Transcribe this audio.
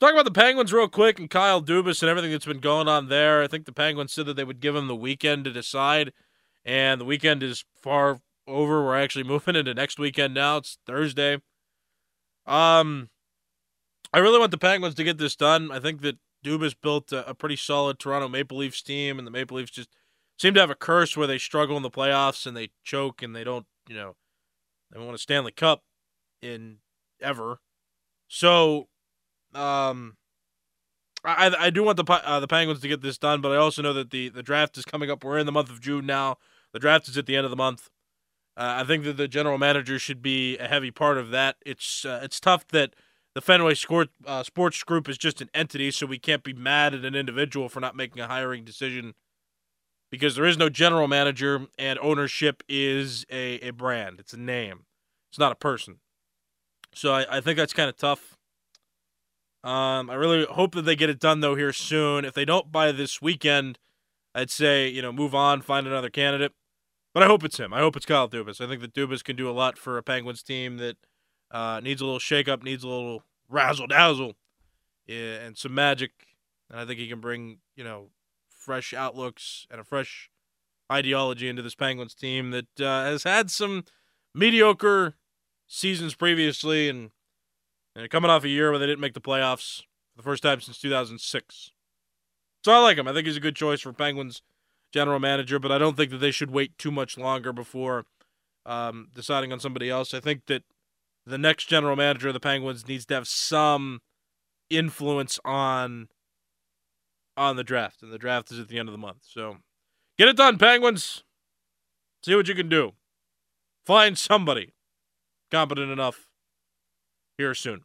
Talk about the Penguins real quick and Kyle Dubas and everything that's been going on there. I think the Penguins said that they would give him the weekend to decide, and the weekend is far over. We're actually moving into next weekend now. It's Thursday. Um, I really want the Penguins to get this done. I think that Dubas built a, a pretty solid Toronto Maple Leafs team, and the Maple Leafs just seem to have a curse where they struggle in the playoffs and they choke and they don't, you know, they don't want a Stanley Cup in ever. So um, I I do want the uh, the Penguins to get this done, but I also know that the the draft is coming up. We're in the month of June now. The draft is at the end of the month. Uh, I think that the general manager should be a heavy part of that. It's uh, it's tough that the Fenway Sport, uh, Sports Group is just an entity, so we can't be mad at an individual for not making a hiring decision because there is no general manager and ownership is a, a brand. It's a name. It's not a person. So I, I think that's kind of tough. Um, I really hope that they get it done though here soon. If they don't by this weekend, I'd say you know move on, find another candidate. But I hope it's him. I hope it's Kyle Dubas. I think that Dubas can do a lot for a Penguins team that uh, needs a little shakeup, needs a little razzle dazzle, yeah, and some magic. And I think he can bring you know fresh outlooks and a fresh ideology into this Penguins team that uh, has had some mediocre seasons previously and and coming off a year where they didn't make the playoffs for the first time since 2006. So I like him. I think he's a good choice for Penguins general manager, but I don't think that they should wait too much longer before um, deciding on somebody else. I think that the next general manager of the Penguins needs to have some influence on on the draft, and the draft is at the end of the month. So get it done, Penguins. See what you can do. Find somebody competent enough here soon.